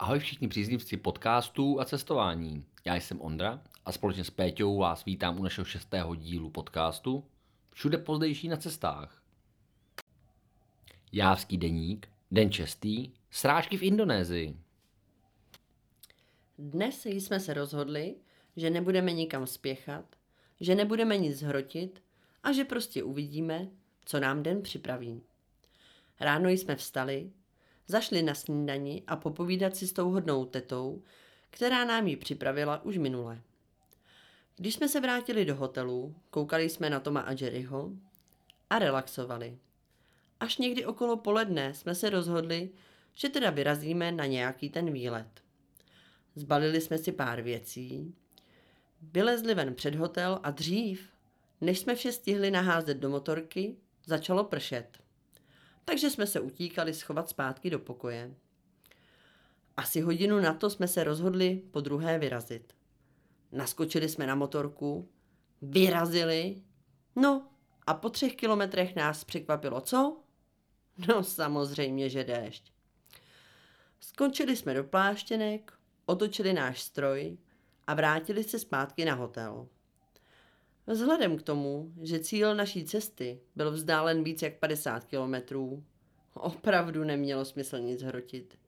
Ahoj všichni příznivci podcastů a cestování. Já jsem Ondra a společně s Péťou vás vítám u našeho šestého dílu podcastu Všude pozdejší na cestách. Jávský deník, den čestý, srážky v Indonésii. Dnes jsme se rozhodli, že nebudeme nikam spěchat, že nebudeme nic hrotit a že prostě uvidíme, co nám den připraví. Ráno jsme vstali, zašli na snídani a popovídat si s tou hodnou tetou, která nám ji připravila už minule. Když jsme se vrátili do hotelu, koukali jsme na Toma a Jerryho a relaxovali. Až někdy okolo poledne jsme se rozhodli, že teda vyrazíme na nějaký ten výlet. Zbalili jsme si pár věcí, vylezli ven před hotel a dřív, než jsme vše stihli naházet do motorky, začalo pršet takže jsme se utíkali schovat zpátky do pokoje. Asi hodinu na to jsme se rozhodli po druhé vyrazit. Naskočili jsme na motorku, vyrazili, no a po třech kilometrech nás překvapilo co? No samozřejmě, že déšť. Skončili jsme do pláštěnek, otočili náš stroj a vrátili se zpátky na hotel. Vzhledem k tomu, že cíl naší cesty byl vzdálen víc jak 50 kilometrů, opravdu nemělo smysl nic hrotit.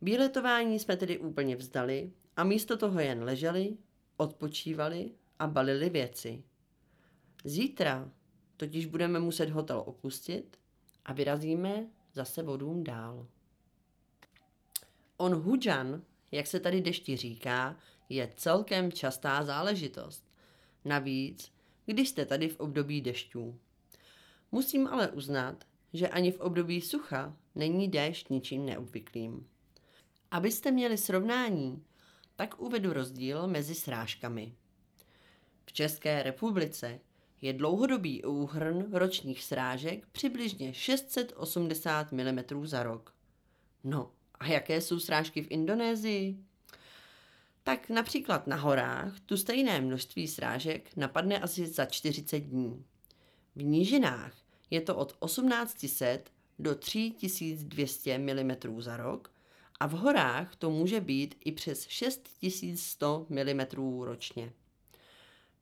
Bíletování jsme tedy úplně vzdali a místo toho jen leželi, odpočívali a balili věci. Zítra totiž budeme muset hotel opustit a vyrazíme zase vodům dál. On Hujan, jak se tady dešti říká, je celkem častá záležitost. Navíc, když jste tady v období dešťů. Musím ale uznat, že ani v období sucha není déšť ničím neobvyklým. Abyste měli srovnání, tak uvedu rozdíl mezi srážkami. V České republice je dlouhodobý úhrn ročních srážek přibližně 680 mm za rok. No a jaké jsou srážky v Indonésii? Tak například na horách tu stejné množství srážek napadne asi za 40 dní. V nížinách je to od 1800 do 3200 mm za rok a v horách to může být i přes 6100 mm ročně.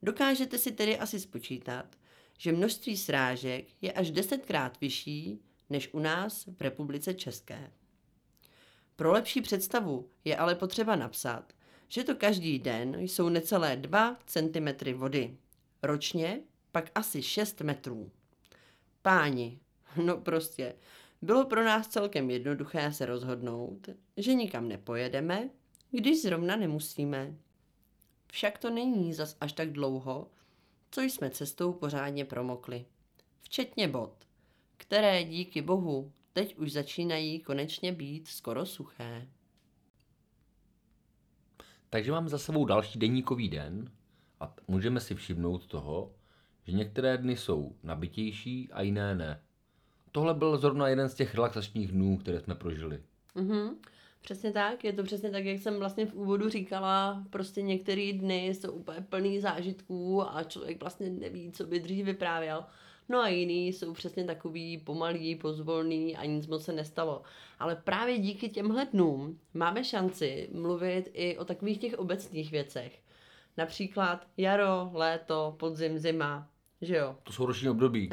Dokážete si tedy asi spočítat, že množství srážek je až desetkrát vyšší než u nás v Republice České. Pro lepší představu je ale potřeba napsat, že to každý den jsou necelé 2 cm vody. Ročně pak asi 6 metrů. Páni, no prostě, bylo pro nás celkem jednoduché se rozhodnout, že nikam nepojedeme, když zrovna nemusíme. Však to není zas až tak dlouho, co jsme cestou pořádně promokli. Včetně bod, které díky bohu teď už začínají konečně být skoro suché. Takže mám za sebou další denníkový den a můžeme si všimnout toho, že některé dny jsou nabitější a jiné ne. Tohle byl zrovna jeden z těch relaxačních dnů, které jsme prožili. Mm-hmm. Přesně tak, je to přesně tak, jak jsem vlastně v úvodu říkala, prostě některé dny jsou úplně plný zážitků a člověk vlastně neví, co by dřív vyprávěl. No a jiný jsou přesně takový pomalý, pozvolný a nic moc se nestalo. Ale právě díky těmhle dnům máme šanci mluvit i o takových těch obecných věcech. Například jaro, léto, podzim, zima, že jo? To jsou roční období.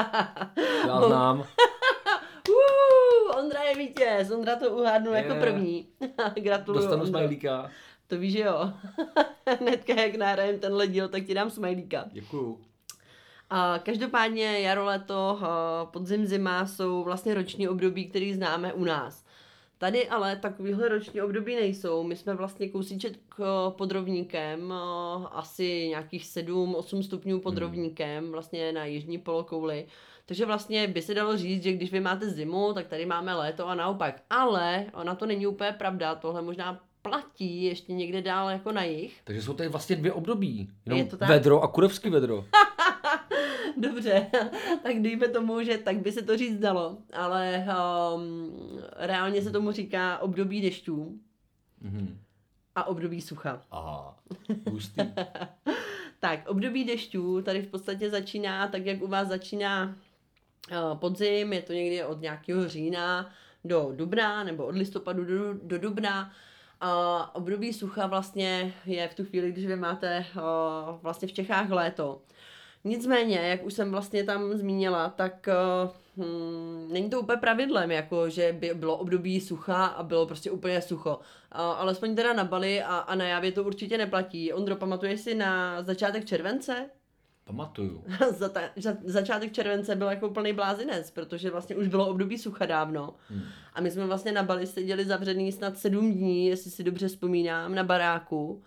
Já znám. uh, Ondra je vítěz, Ondra to uhádnul jako první. Gratuluju. Dostanu smajlíka. To víš, že jo. Hnedka jak nahrajem tenhle díl, tak ti dám smajlíka. Děkuju. A každopádně jaro, leto, podzim, zima jsou vlastně roční období, který známe u nás. Tady ale takovýhle roční období nejsou. My jsme vlastně kousíček pod rovníkem, asi nějakých 7-8 stupňů pod hmm. rovníkem, vlastně na jižní polokouli. Takže vlastně by se dalo říct, že když vy máte zimu, tak tady máme léto a naopak. Ale ona to není úplně pravda, tohle možná platí ještě někde dál jako na jich. Takže jsou tady vlastně dvě období. Jenom Je to tak? vedro a kurevský vedro. Dobře, tak dejme tomu, že tak by se to říct dalo, ale um, reálně se tomu říká období dešťů mm-hmm. a období sucha. Aha, hustý. tak, období dešťů tady v podstatě začíná tak, jak u vás začíná uh, podzim, je to někdy od nějakého října do dubna, nebo od listopadu do, do dubna. A období sucha vlastně je v tu chvíli, když vy máte uh, vlastně v Čechách léto. Nicméně, jak už jsem vlastně tam zmínila, tak uh, hmm, není to úplně pravidlem, jako že by bylo období sucha a bylo prostě úplně sucho. Uh, alespoň teda na Bali a, a na Javě to určitě neplatí. Ondro, pamatuješ si na začátek července? Pamatuju. za, ta, za, začátek července byl jako úplný blázinec, protože vlastně už bylo období sucha dávno. Hmm. A my jsme vlastně na Bali seděli zavřený snad sedm dní, jestli si dobře vzpomínám, na baráku,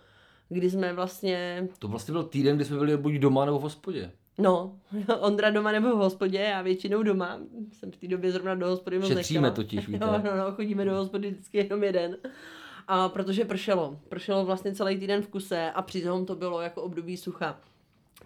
kdy jsme vlastně... To vlastně byl týden, kdy jsme byli buď doma nebo v hospodě. No, Ondra doma nebo v hospodě, já většinou doma. Jsem v té době zrovna do hospody moc Šetříme nechtěla. totiž, víte. No, no, no, chodíme do hospody vždycky jenom jeden. A protože pršelo. Pršelo vlastně celý týden v kuse a přitom to bylo jako období sucha.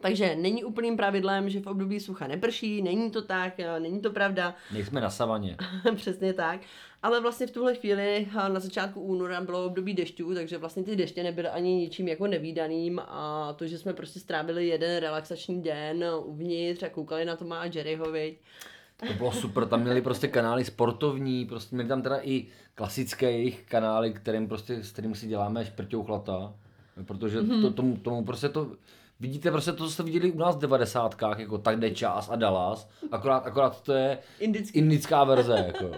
Takže není úplným pravidlem, že v období sucha neprší, není to tak, eh, není to pravda. Nejsme na savaně. Přesně tak. Ale vlastně v tuhle chvíli eh, na začátku února bylo období dešťů, takže vlastně ty deště nebyly ani ničím jako nevýdaným a to, že jsme prostě strávili jeden relaxační den uvnitř a koukali na Toma a Jerryho, viď? To bylo super, tam měli prostě kanály sportovní, prostě měli tam teda i klasické jejich kanály, kterým prostě, s kterým si děláme šprťouchlata, protože Mhm. to, tomu, tomu prostě to, vidíte prostě to, co jste viděli u nás v devadesátkách, jako tak jde čas a Dallas, akorát, akorát to je Indický. indická verze, jako.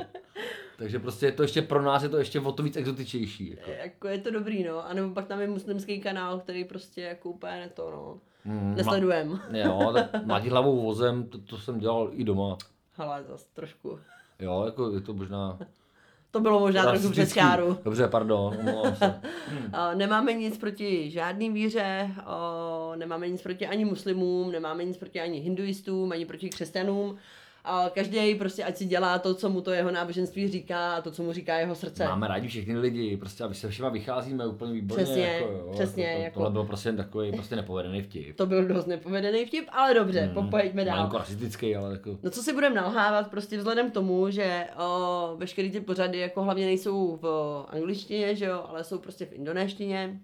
Takže prostě je to ještě pro nás je to ještě o to víc exotičnější. Jako. Jako je to dobrý, no. A nebo pak tam je muslimský kanál, který prostě jako úplně ne to, no. Mm, Nesledujem. Jo, tak mladí hlavou vozem, to, to jsem dělal i doma. Hele, zase trošku. Jo, jako je to možná... To bylo možná trochu přes čáru. Dobře, pardon, se. A Nemáme nic proti žádný víře, nemáme nic proti ani muslimům, nemáme nic proti ani hinduistům, ani proti křesťanům. A každý prostě ať si dělá to, co mu to jeho náboženství říká a to, co mu říká jeho srdce. Máme rádi všechny lidi, prostě a se všema vycházíme úplně výborně. Přesně, jako, jo, přesně, jako, to, jako- Tohle byl prostě jen takový prostě nepovedený vtip. To byl dost nepovedený vtip, ale dobře, hmm. popojďme dál. Malinko rasistický, ale jako... No co si budeme nalhávat, prostě vzhledem k tomu, že o, veškeré ty pořady jako hlavně nejsou v angličtině, že jo, ale jsou prostě v indonéštině,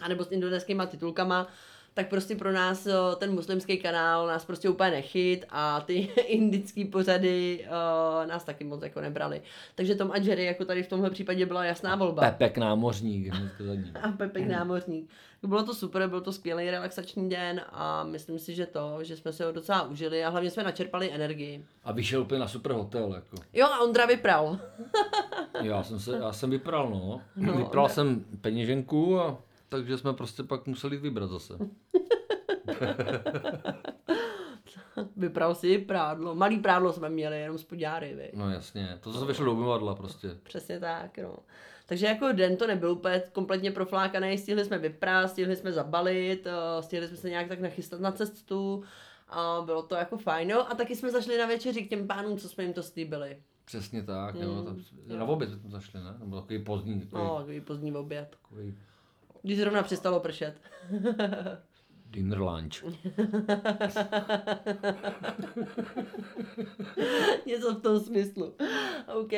anebo s indonéskýma titulkama, tak prostě pro nás o, ten muslimský kanál nás prostě úplně nechyt a ty indický pořady o, nás taky moc jako nebrali. Takže Tom a Jerry jako tady v tomhle případě byla jasná volba. Pepek námořník. A Pepek námořník. Bylo to super, byl to skvělý relaxační den a myslím si, že to, že jsme se ho docela užili a hlavně jsme načerpali energii. A vyšel úplně na super hotel, jako. Jo a Ondra vypral. Já jsem, se, já jsem vypral, no. No, Vypral ne. jsem peněženku a takže jsme prostě pak museli vybrat zase. Vypral si prádlo. Malý prádlo jsme měli, jenom spodňáry, vy. No jasně, to zase vyšlo do umyvadla prostě. Přesně tak, no. Takže jako den to nebyl úplně kompletně proflákaný, stihli jsme vyprát, stihli jsme zabalit, eh, stihli jsme se nějak tak nachystat na cestu a bylo to jako fajn, no. A taky jsme zašli na večeři k těm pánům, co jsme jim to slíbili. Přesně tak, jo. Mm, Tam, jo. na oběd jsme tam zašli, ne? Nebo takový pozdní, takový, No, takový pozdní oběd. takový Když zrovna přestalo pršet. dinner lunch. Něco v tom smyslu. OK,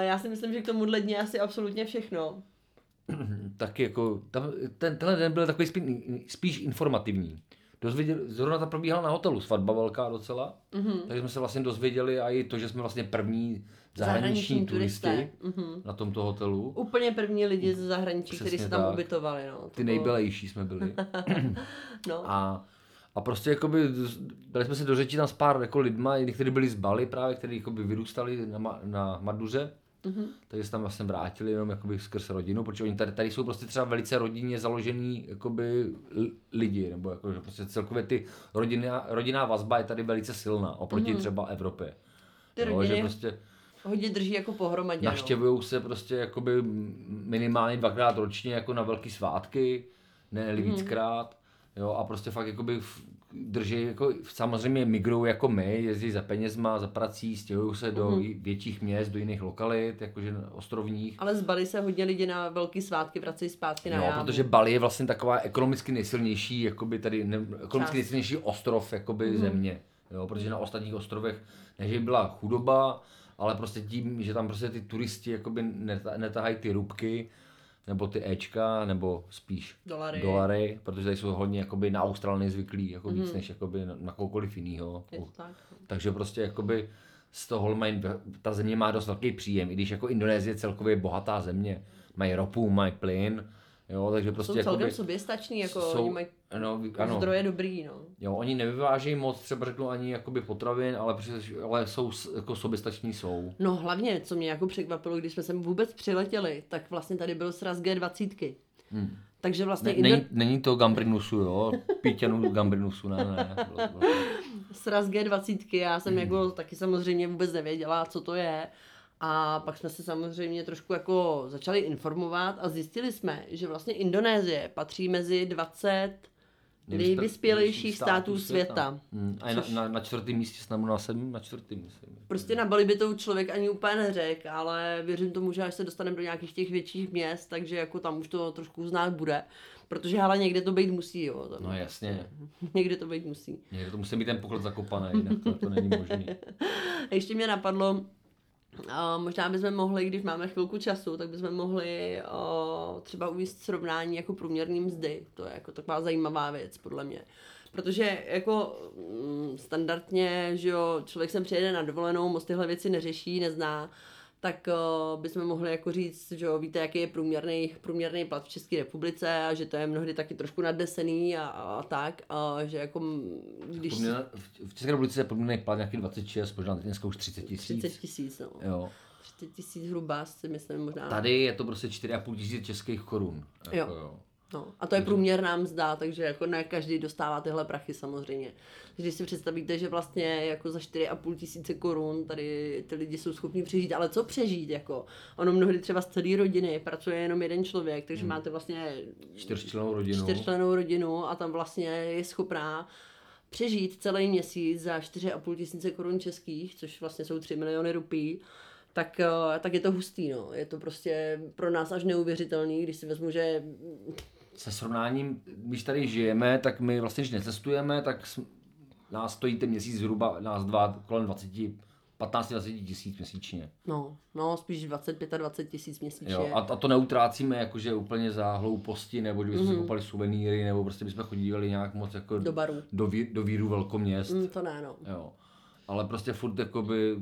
já si myslím, že k tomuhle dní asi absolutně všechno. taky jako, tam, ten, tenhle den byl takový spíš, spíš informativní. Dozvěděli, zrovna ta probíhala na hotelu, svatba velká docela, Mhm. takže jsme se vlastně dozvěděli a i to, že jsme vlastně první zahraniční, turisty Mhm. na tomto hotelu. Úplně první lidi ze zahraničí, kteří se tam tak. ubytovali. No. To Ty bylo- nejbělejší jsme byli. No. A, a prostě jakoby, dali jsme se do řeči tam s pár jako lidma, někteří byli z Bali právě, kteří jakoby vyrůstali na, na Maduře, Mhm. takže se tam vlastně vrátili jenom jakoby skrz rodinu, protože oni tady, tady jsou prostě třeba velice rodinně založený jakoby lidi, nebo jako, že prostě celkově ty rodinná, rodinná vazba je tady velice silná oproti Mhm. třeba Evropě. Ty Jo, že prostě hodně drží jako pohromadě. no. navštěvují se prostě jakoby minimálně dvakrát ročně jako na velké svátky, ne Mhm. víckrát. Jo, a prostě fakt jakoby drží, jako, samozřejmě migrují jako my, jezdí za penězma, za prací, stěhují se do i- větších měst, do jiných lokalit, jakože ostrovních. Ale z Bali se hodně lidi na velký svátky vracejí zpátky na No, Jávu. protože Bali je vlastně taková ekonomicky nejsilnější, jakoby tady, ne, ekonomicky Část. nejsilnější ostrov jakoby Mhm. země. Jo, protože na ostatních ostrovech, ne, že by byla chudoba, ale prostě tím, že tam prostě ty turisti jakoby neta, netahají ty rubky, nebo ty Ečka, nebo spíš Dolary. dolary, protože tady jsou hodně jakoby na Austrálii zvyklí, jako víc Mhm. než jakoby na, na koukoliv jinýho. Je tak. no. Takže prostě jakoby z toho mají, ta země má dost velký příjem, i když jako Indonésie je celkově bohatá země. Mají ropu, mají plyn, jo, takže prostě Jsou celkem jakoby, soběstační, jako jsou- oni mají no, ano, zdroje dobrý, no. jo, oni nevyvážejí moc, třeba řeknu ani jakoby potravin, ale, ale jsou jako soběstační jsou. No hlavně, co mě jako překvapilo, když jsme sem vůbec přiletěli, tak vlastně tady byl sraz G20. Hmm. Takže vlastně Ne, Indo- není, není to Gambrinusu, jo, Píťanu Gambrinusu, ne, ne. Bylo, bylo. sraz G20, já Hmm. jsem jako taky samozřejmě vůbec nevěděla, co to je. A pak jsme se samozřejmě trošku jako začali informovat a zjistili jsme, že vlastně Indonésie patří mezi 20 nejvyspělejších států světa. Hmm. A je na, Což- na, na čtvrtém místě, snad na sedmém, na čtvrtém, myslím. Prostě na Bali by to člověk ani úplně neřekl, ale věřím tomu, že až se dostaneme do nějakých těch větších měst, takže jako tam už to trošku znát bude. Protože ale někde to být musí, jo. Tam No jasně, Někde to být musí. někde to musí být ten poklad zakopaný, jinak to, to není možný. A ještě mě napadlo, možná bychom mohli, když máme chvilku času, tak bychom mohli o, třeba uvést srovnání jako průměrný mzdy. To je jako taková zajímavá věc, podle mě. Protože jako mm, standardně, že jo, člověk sem přijede na dovolenou, moc tyhle věci neřeší, nezná, tak o, bychom mohli jako říct, že jo, víte, jaký je průměrný, průměrný plat v České republice a že to je mnohdy taky trošku nadnesený a, a tak, a že jako když... Průměr, v- České republice je průměrný plat nějaký 26, možná dneska už 30 tisíc. 30 tisíc, no. Jo. 30 tisíc hruba si myslím možná. Tady je to prostě 4,5 tisíc českých korun. Jako, Jo. jo. No, a to je průměrná mzda, takže jako ne každý dostává tyhle prachy samozřejmě. Když si představíte, že vlastně jako za 4,5 tisíce korun tady ty lidi jsou schopni přežít, ale co přežít jako? Ono mnohdy třeba z celé rodiny pracuje jenom jeden člověk, takže máte vlastně Čtyřčlennou rodinu. čtyřčlenou rodinu a tam vlastně je schopná přežít celý měsíc za 4,5 tisíce korun českých, což vlastně jsou 3 miliony rupí, tak, eh, tak je to hustý, no. Je to prostě pro nás až neuvěřitelný, když si vezmu, že Se srovnáním, když tady žijeme, tak my vlastně, když necestujeme, tak nás stojí ten měsíc zhruba, nás dva, kolem 20, 15-20 tisíc měsíčně. no, no spíš 25 a 20 tisíc měsíčně. Jo, a, a to neutrácíme jakože úplně za hlouposti, nebo že bychom Mhm. si koupali suvenýry, nebo prostě bychom chodívali nějak moc jako Do baru. do, ví, do víru velkoměst. Mm, to ne, no. Jo. Ale prostě furt jakoby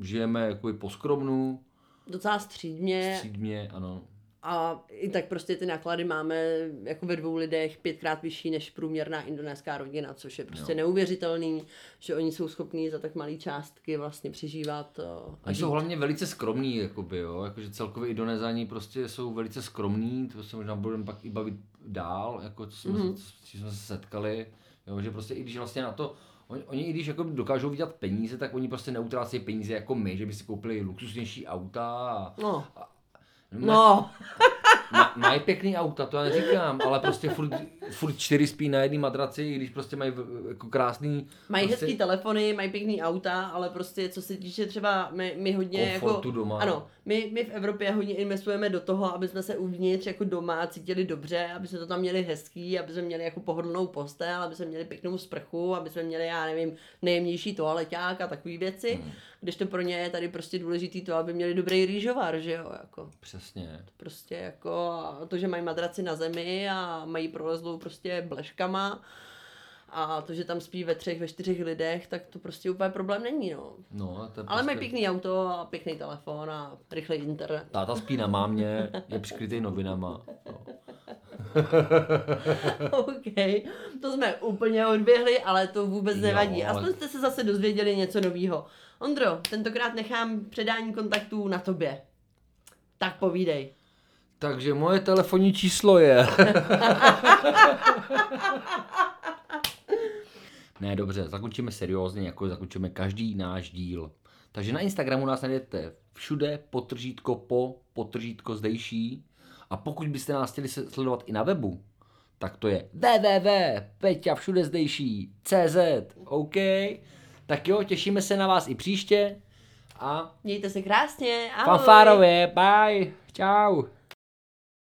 žijeme jakoby po skromnu, Docela střídmě střídmě, ano. A i tak prostě ty náklady máme jako ve dvou lidech pětkrát vyšší než průměrná indonéská rodina, což je prostě Jo. neuvěřitelný, že oni jsou schopní za tak malé částky vlastně přežívat. eh, A jsou hlavně velice skromní, jakoby, jo. Jakože celkově Indonézani prostě jsou velice skromní, to se možná budeme pak i bavit dál, jako co jsme, Mhm. mm-hmm. čím jsme se setkali, jo, že prostě i když vlastně na to, oni, oni i když jako dokážou vydělat peníze, tak oni prostě neutrácejí peníze jako my, že by si koupili luxusnější auta a, No, a no, Ma, mají pěkný auta, to já neříkám, ale prostě furt, furt čtyři spí na jedné madraci, i když prostě mají jako krásný mají prostě hezký telefony, mají pěkný auta, ale prostě co se týče třeba my, my hodně komfortu jako... doma. Ano, my, my v Evropě hodně investujeme do toho, aby jsme se uvnitř jako doma cítili dobře, aby jsme to tam měli hezký, aby jsme měli jako pohodlnou postel, aby jsme měli pěknou sprchu, aby jsme měli, já nevím, nejjemnější toaleťák a takové věci. Hmm. Když to pro ně je tady prostě důležitý to, aby měli dobrý rýžovar, že jo, jako. Přesně. Prostě jako to, že mají madraci na zemi a mají prolezlou prostě bleškama a to, že tam spí ve třech, ve čtyřech lidech, tak to prostě úplně problém není, no. No, a to je Ale prostě... mají pěkný auto a pěkný telefon a rychlý internet. Táta spí na mámě, je přikrytý novinama. No. OK, to jsme úplně odběhli, ale to vůbec Jo, nevadí. ale- Aspoň jste se zase dozvěděli něco nového. Ondro, tentokrát nechám předání kontaktů na tobě. Tak povídej. Takže moje telefonní číslo je... ne, dobře, zakončíme seriózně, jako zakončíme každý náš díl. Takže na Instagramu nás najdete všude, potržítko po, potržítko zdejší. A pokud byste nás chtěli sledovat i na webu, tak to je www.peťavšudezdejší.cz OK? Tak jo, těšíme se na vás i příště a Mějte se krásně. Ahoj. fanfárově, bye, čau.